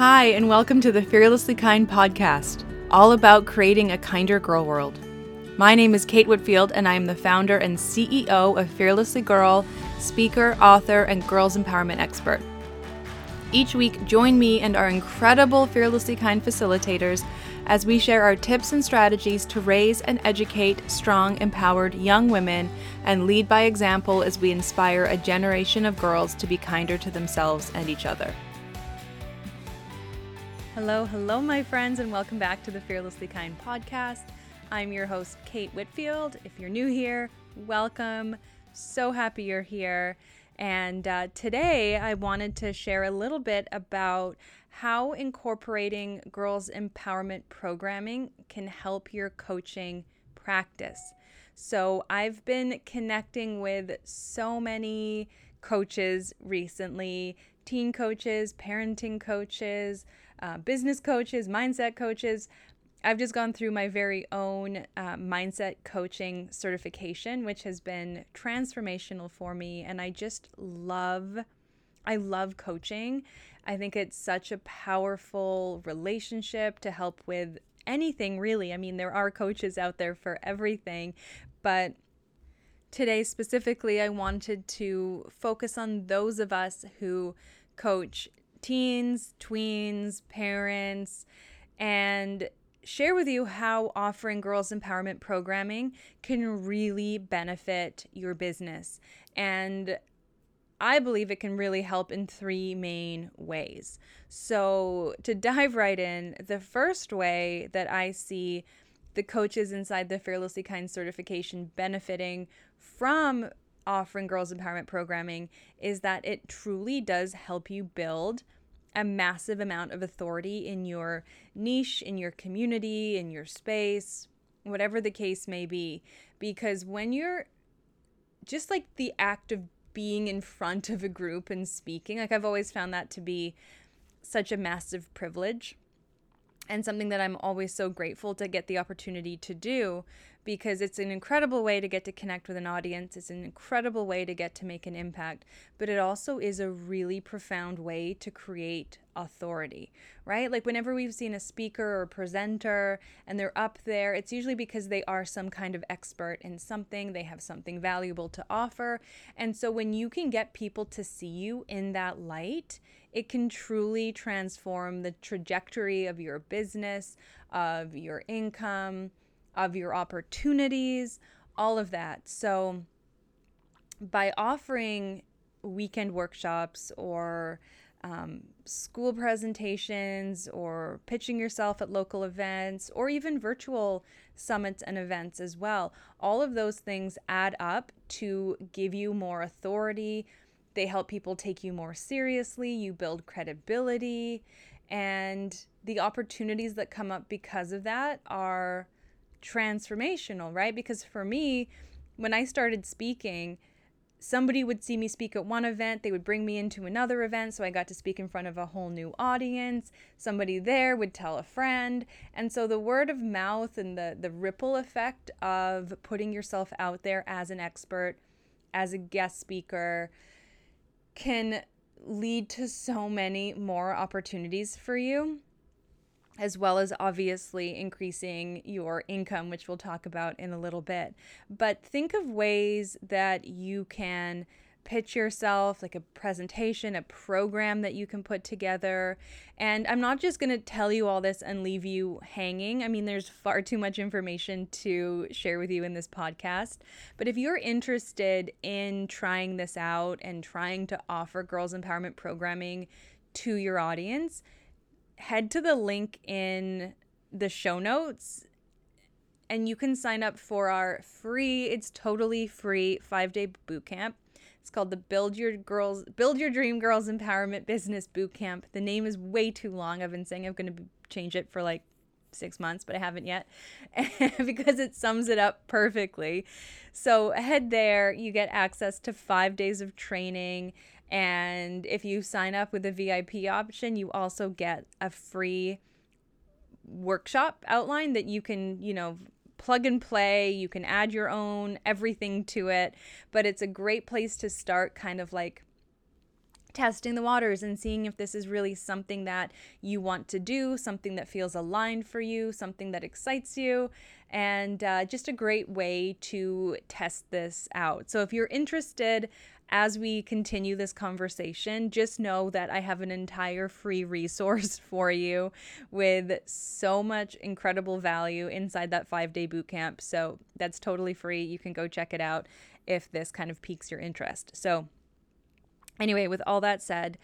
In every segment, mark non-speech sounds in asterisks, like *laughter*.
Hi, and welcome to the Fearlessly Kind podcast, all about creating a kinder girl world. My name is Kate Whitfield, and I am the founder and CEO of Fearlessly Girl, speaker, author, and girls empowerment expert. Each week, join me and our incredible Fearlessly Kind facilitators as we share our tips and strategies to raise and educate strong, empowered young women and lead by example as we inspire a generation of girls to be kinder to themselves and each other. Hello, hello, my friends, and welcome back to the Fearlessly Kind podcast. I'm your host, Kate Whitfield. If you're new here, welcome. So happy you're here. And uh, today I wanted to share a little bit about how incorporating girls' empowerment programming can help your coaching practice. So I've been connecting with so many coaches recently teen coaches, parenting coaches, uh, business coaches, mindset coaches. I've just gone through my very own uh, mindset coaching certification, which has been transformational for me. And I just love, I love coaching. I think it's such a powerful relationship to help with anything, really. I mean, there are coaches out there for everything, but today specifically, I wanted to focus on those of us who coach teens, tweens, parents, and share with you how offering girls empowerment programming can really benefit your business. And I believe it can really help in three main ways. So, to dive right in, the first way that I see the coaches inside the Fearlessly Kind certification benefiting from offering girls empowerment programming is that it truly does help you build a massive amount of authority in your niche, in your community, in your space, whatever the case may be. Because when you're just like the act of being in front of a group and speaking, like I've always found that to be such a massive privilege and something that I'm always so grateful to get the opportunity to do because it's an incredible way to get to connect with an audience. It's an incredible way to get to make an impact, but it also is a really profound way to create authority, right? Like whenever we've seen a speaker or presenter and they're up there, it's usually because they are some kind of expert in something, they have something valuable to offer. And so when you can get people to see you in that light, it can truly transform the trajectory of your business, of your income, of your opportunities, all of that. So, by offering weekend workshops or um, school presentations or pitching yourself at local events or even virtual summits and events as well. All of those things add up to give you more authority. They help people take you more seriously. You build credibility. And the opportunities that come up because of that are transformational, right? Because for me, when I started speaking, somebody would see me speak at one event, they would bring me into another event, so I got to speak in front of a whole new audience. Somebody there would tell a friend. And so the word of mouth and the the ripple effect of putting yourself out there as an expert, as a guest speaker can lead to so many more opportunities for you as well as obviously increasing your income, which we'll talk about in a little bit. But think of ways that you can pitch yourself, like a presentation, a program that you can put together. And I'm not just going to tell you all this and leave you hanging. I mean, there's far too much information to share with you in this podcast. But if you're interested in trying this out and trying to offer girls empowerment programming to your audience, head to the link in the show notes and you can sign up for our free, it's totally free 5-day boot camp. It's called the Build Your Girls Build Your Dream Girls Empowerment Business Boot Camp. The name is way too long. I've been saying I'm going to change it for like 6 months, but I haven't yet *laughs* because it sums it up perfectly. So head there, you get access to 5 days of training and if you sign up with the VIP option, you also get a free workshop outline that you can, you know, plug and play. You can add your own everything to it, but it's a great place to start kind of like testing the waters and seeing if this is really something that you want to do, something that feels aligned for you, something that excites you, and uh, just a great way to test this out. So, if you're interested, as we continue this conversation, just know that I have an entire free resource *laughs* for you with so much incredible value inside that five day boot camp. So that's totally free. You can go check it out if this kind of piques your interest. So, anyway, with all that said,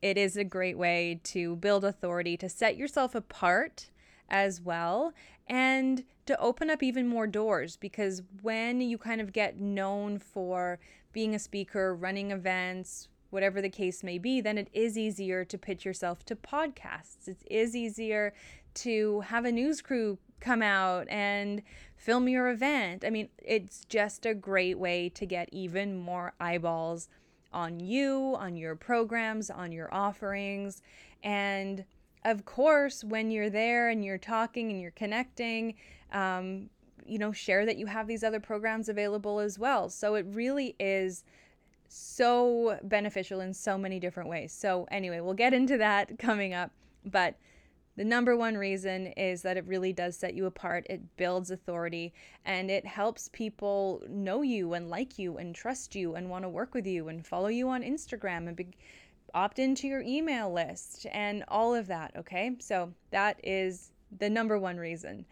it is a great way to build authority, to set yourself apart as well, and to open up even more doors because when you kind of get known for being a speaker, running events, whatever the case may be, then it is easier to pitch yourself to podcasts. It is easier to have a news crew come out and film your event. I mean, it's just a great way to get even more eyeballs on you, on your programs, on your offerings. And of course, when you're there and you're talking and you're connecting, um, you know, share that you have these other programs available as well. So it really is so beneficial in so many different ways. So, anyway, we'll get into that *laughs* coming up. But the number one reason is that it really does set you apart. It builds authority and it helps people know you and like you and trust you and want to work with you and follow you on Instagram and be, opt into your email list and all of that. Okay. So that is the number one reason.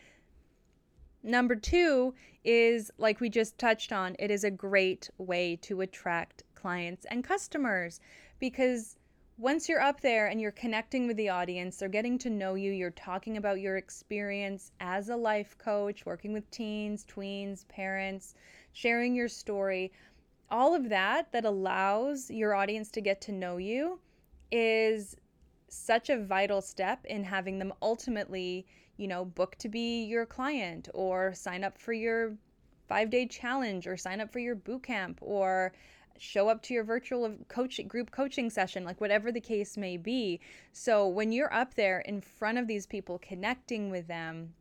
Number two is, like we just touched on, it is a great way to attract clients and customers because once you're up there and you're connecting with the audience, they're getting to know you, you're talking about your experience as a life coach, working with teens, tweens, parents, sharing your story, all of that that allows your audience to get to know you is such a vital step in having them ultimately you know, book to be your client or sign up for your five day challenge or sign up for your boot camp or show up to your virtual coach group coaching session like whatever the case may be. So when you're up there in front of these people connecting with them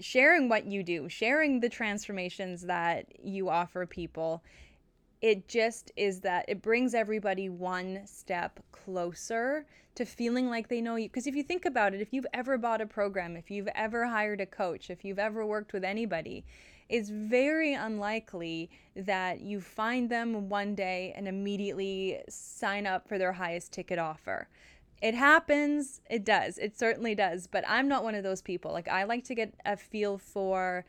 sharing what you do sharing the transformations that you offer people it just is that it brings everybody one step closer to feeling like they know you. Because if you think about it, if you've ever bought a program, if you've ever hired a coach, if you've ever worked with anybody, it's very unlikely that you find them one day and immediately sign up for their highest ticket offer. It happens, it does, it certainly does, but I'm not one of those people. Like, I like to get a feel for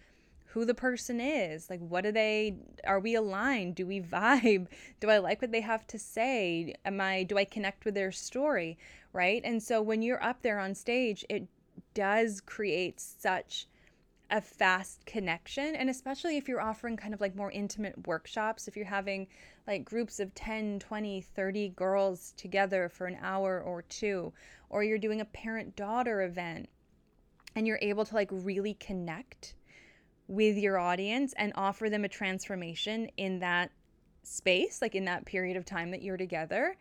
who the person is. Like, what do they, are we aligned? Do we *laughs* vibe? Do I like what they have to say? Am I, do I connect with their story? Right. And so when you're up there on stage, it does create such a fast connection. And especially if you're offering kind of like more intimate workshops, if you're having like groups of 10, 20, 30 girls together for an hour or two, or you're doing a parent daughter event and you're able to like really connect with your audience and offer them a transformation in that space, like in that period of time that you're together,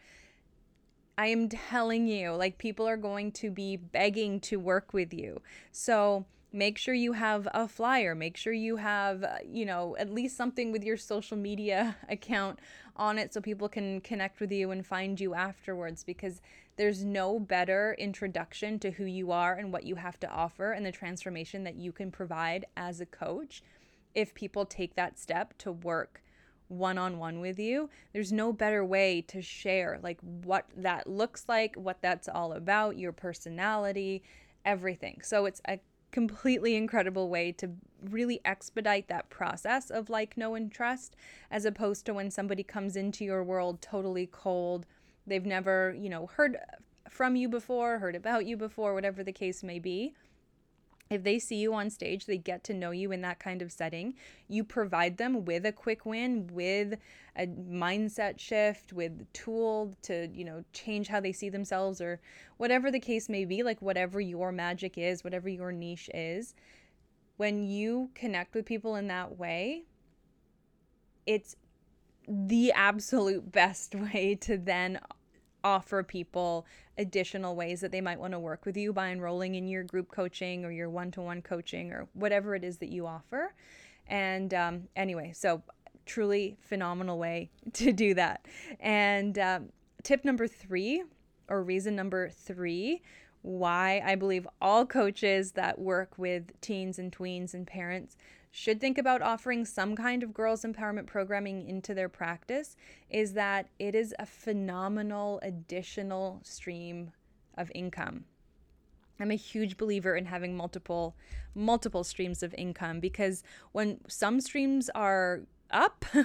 I am telling you, like people are going to be begging to work with you. So, make sure you have a flyer make sure you have uh, you know at least something with your social media *laughs* account on it so people can connect with you and find you afterwards because there's no better introduction to who you are and what you have to offer and the transformation that you can provide as a coach if people take that step to work one on one with you. There's no better way to share like what that looks like, what that's all about, your personality, everything. So it's a completely incredible way to really expedite that process of like, know, and trust, as opposed to when somebody comes into your world totally cold. They've never, you know, heard from you before, heard about you before, whatever the case may be if they see you on stage, they get to know you in that kind of setting. You provide them with a quick win, with a mindset shift, with tool to, you know, change how they see themselves or whatever the case may be, like whatever your magic is, whatever your niche is. When you connect with people in that way, it's the absolute *laughs* best way to then offer people additional ways that they might want to work with you by enrolling in your group coaching or your one to one coaching or whatever it is that you offer. And um, anyway, so truly phenomenal way *laughs* to do that. And um, tip number three, or reason number three, why I believe all coaches that work with teens and tweens and parents should think about offering some kind of girls empowerment programming into their practice is that it is a phenomenal additional stream of income. I'm a huge believer in having multiple multiple streams of income because when some streams are up *laughs*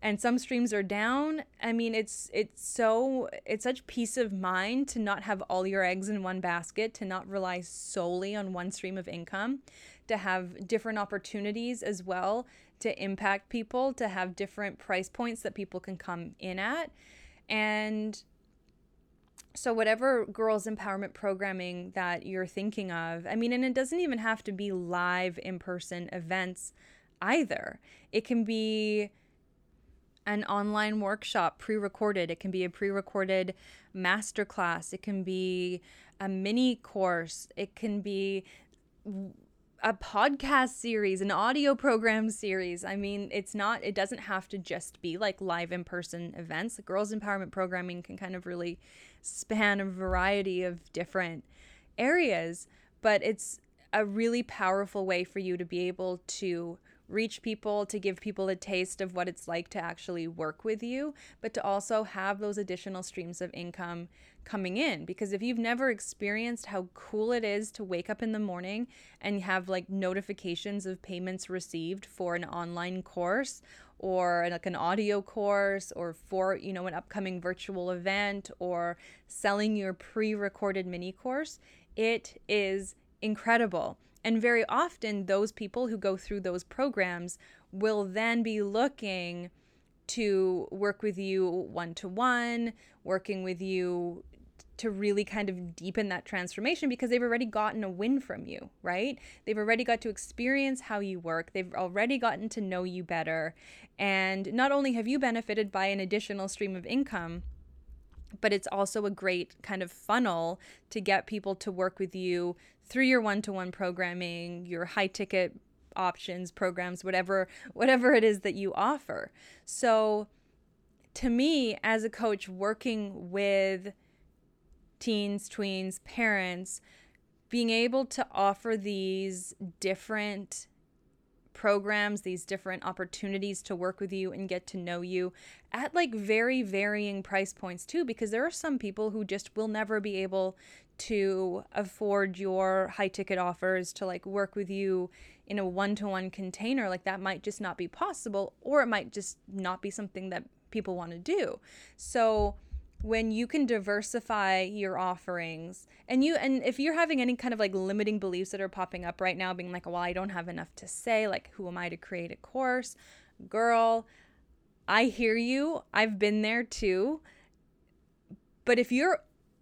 and some streams are down. I mean it's it's so it's such peace of mind to not have all your eggs in one basket to not rely solely on one stream of income to have different opportunities as well to impact people to have different price points that people can come in at. And so whatever girls empowerment programming that you're thinking of i mean and it doesn't even have to be live in-person events either. It can be an online workshop pre-recorded it can be a pre-recorded masterclass it can be a mini course it can be a podcast series, an audio program series. I mean, it's not, it doesn't have to just be like live in person events. the Girls Empowerment Programming can kind of really span a variety of different areas, but it's a really powerful way for you to be able to reach people, to give people a taste of what it's like to actually work with you, but to also have those additional streams of income coming in. Because if you've never experienced how cool it is to wake up in the morning and have like notifications of payments received for an online course or like an audio course or for you know an upcoming virtual event or selling your pre-recorded mini course it is incredible and very often, those people who go through those programs will then be looking to work with you one to one, working with you to really kind of deepen that transformation because they've already gotten a win from you, right? They've already got to experience how you work. They've already gotten to know you better. And not only have you benefited by an additional stream of income, but it's also a great kind of funnel to get people to work with you through your one-to-one programming, your high ticket options, programs, whatever whatever it is that you offer. So to me as a coach working with teens, tweens, parents, being able to offer these different programs, these different opportunities to work with you and get to know you at like very varying price points too, because there are some people who just will never be able to afford your high ticket offers to like work with you in a one to one container. Like that might just not be possible, or it might just not be something that people want to do. So, when you can diversify your offerings. And you and if you're having any kind of like limiting beliefs that are popping up right now being like well i don't have enough to say like who am i to create a course? Girl i hear you. I've been there too. But if you're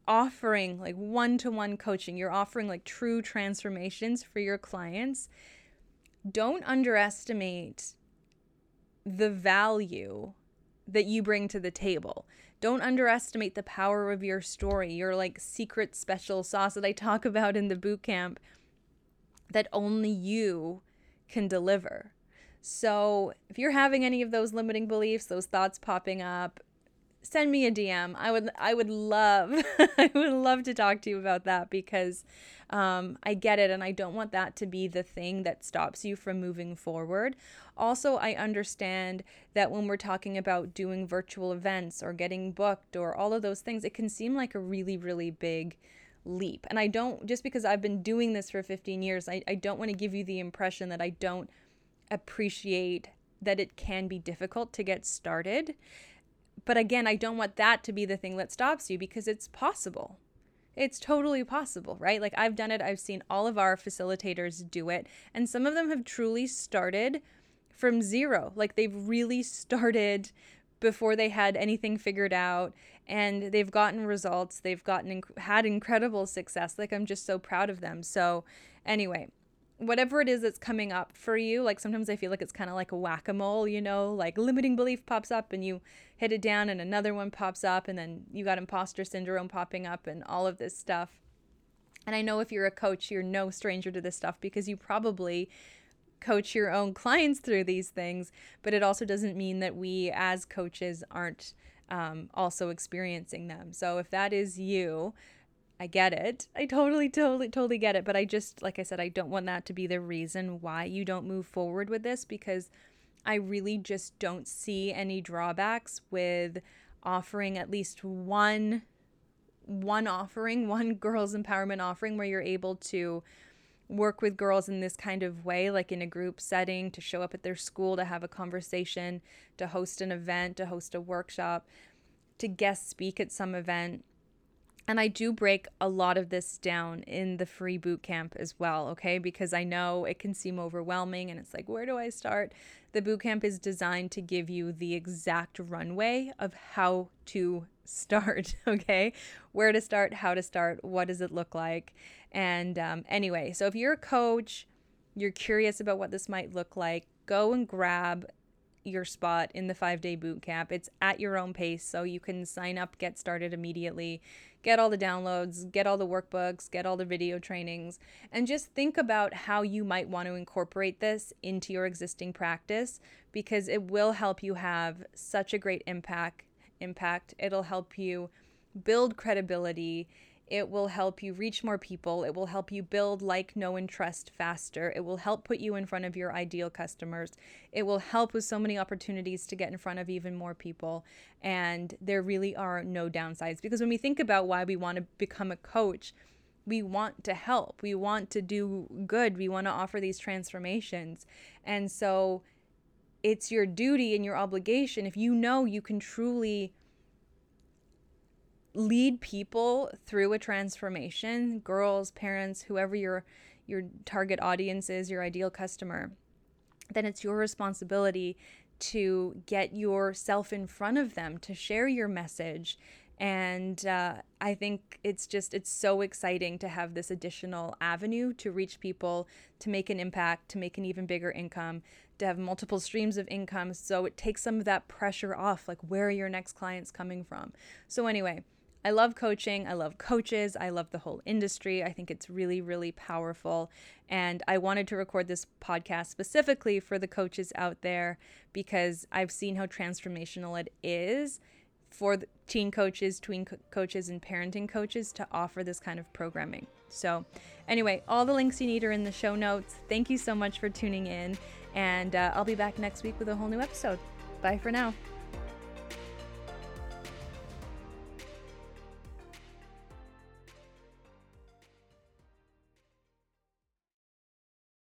offering like one-to-one coaching you're offering like true transformations for your clients don't underestimate the value that you bring to the table don't underestimate the power of your story, your like secret special sauce that I talk about in the boot camp that only you can deliver. So, if you're having any of those limiting beliefs, those thoughts popping up, send me a DM. I would I would love *laughs* I would love to talk to you about that because um, I get it and I don't want that to be the thing that stops you from moving forward. Also, I understand that when we're talking about doing virtual events or getting booked or all of those things, it can seem like a really really big leap. And I don't just because I've been doing this for 15 years, I, I don't want to give you the impression that I don't appreciate that it can be difficult to get started but again, I don't want that to be the thing that stops you because it's possible. It's totally possible, right? Like I've done it, I've seen all of our facilitators do it, and some of them have truly started from zero. Like they've really started before they had anything figured out and they've gotten results. They've gotten had incredible success. Like I'm just so proud of them. So, anyway, whatever it is that's coming up for you, like sometimes I feel like it's kind of like a whack a mole, you know, like limiting belief pops up and you hit it down and another one pops up and then you got imposter syndrome popping up and all of this stuff. And I know if you're a coach, you're no stranger to this stuff because you probably coach your own clients through these things, but it also doesn't mean that we as coaches aren't um, also experiencing them. So if that is you, I get it. I totally, totally, totally get it. But I just, like I said, I don't want that to be the reason why you don't move forward with this because I really just don't see any drawbacks with offering at least one one offering, *laughs* one girls empowerment offering where you're able to work with girls in this kind of way, like in a group setting, to show up at their school, to have a conversation, to host an event, to host a workshop, to guest speak at some event. And I do break a lot of this down in the free boot camp as well, okay? Because I know it can seem overwhelming and it's like, where do I start? The boot camp is designed to give you the exact runway of how to *laughs* start, okay? Where to start, how to start, what does it look like? And um, anyway, so if you're a coach, you're curious about what this might look like, go and grab your spot in the five day boot camp. It's at your own pace, so you can sign up, get started immediately, get all the downloads, get all the workbooks, get all the video trainings, and just think about how you might want to incorporate this into your existing practice because it will help you have such a great impact. Impact. It'll help you build credibility it will help you reach more people. It will help you build like, know, and trust faster. It will help put you in front of your ideal customers. It will help with so many opportunities to get in front of even more people. And there really are no downsides because when we think about why we want to become a coach, we want to help, we want to do good, we want to offer these transformations. And so it's your duty and your obligation if you know you can truly lead people through a transformation, girls, parents, whoever your your target audience is, your ideal customer, then it's your responsibility to get yourself in front of them, to share your message. And uh, I think it's just, it's so exciting to have this additional avenue to reach people, to make an impact, to make an even bigger income, to have multiple streams of income. So it takes some of that pressure off. Like, where are your next clients coming from? So, anyway, I love coaching. I love coaches. I love the whole industry. I think it's really, really powerful. And I wanted to record this podcast specifically for the coaches out there because I've seen how transformational it is for teen coaches, tween co- coaches, and parenting coaches to offer this kind of programming. So, anyway, all the links you need are in the show notes. Thank you so much for tuning in. And uh, I'll be back next week with a whole new episode. Bye for now.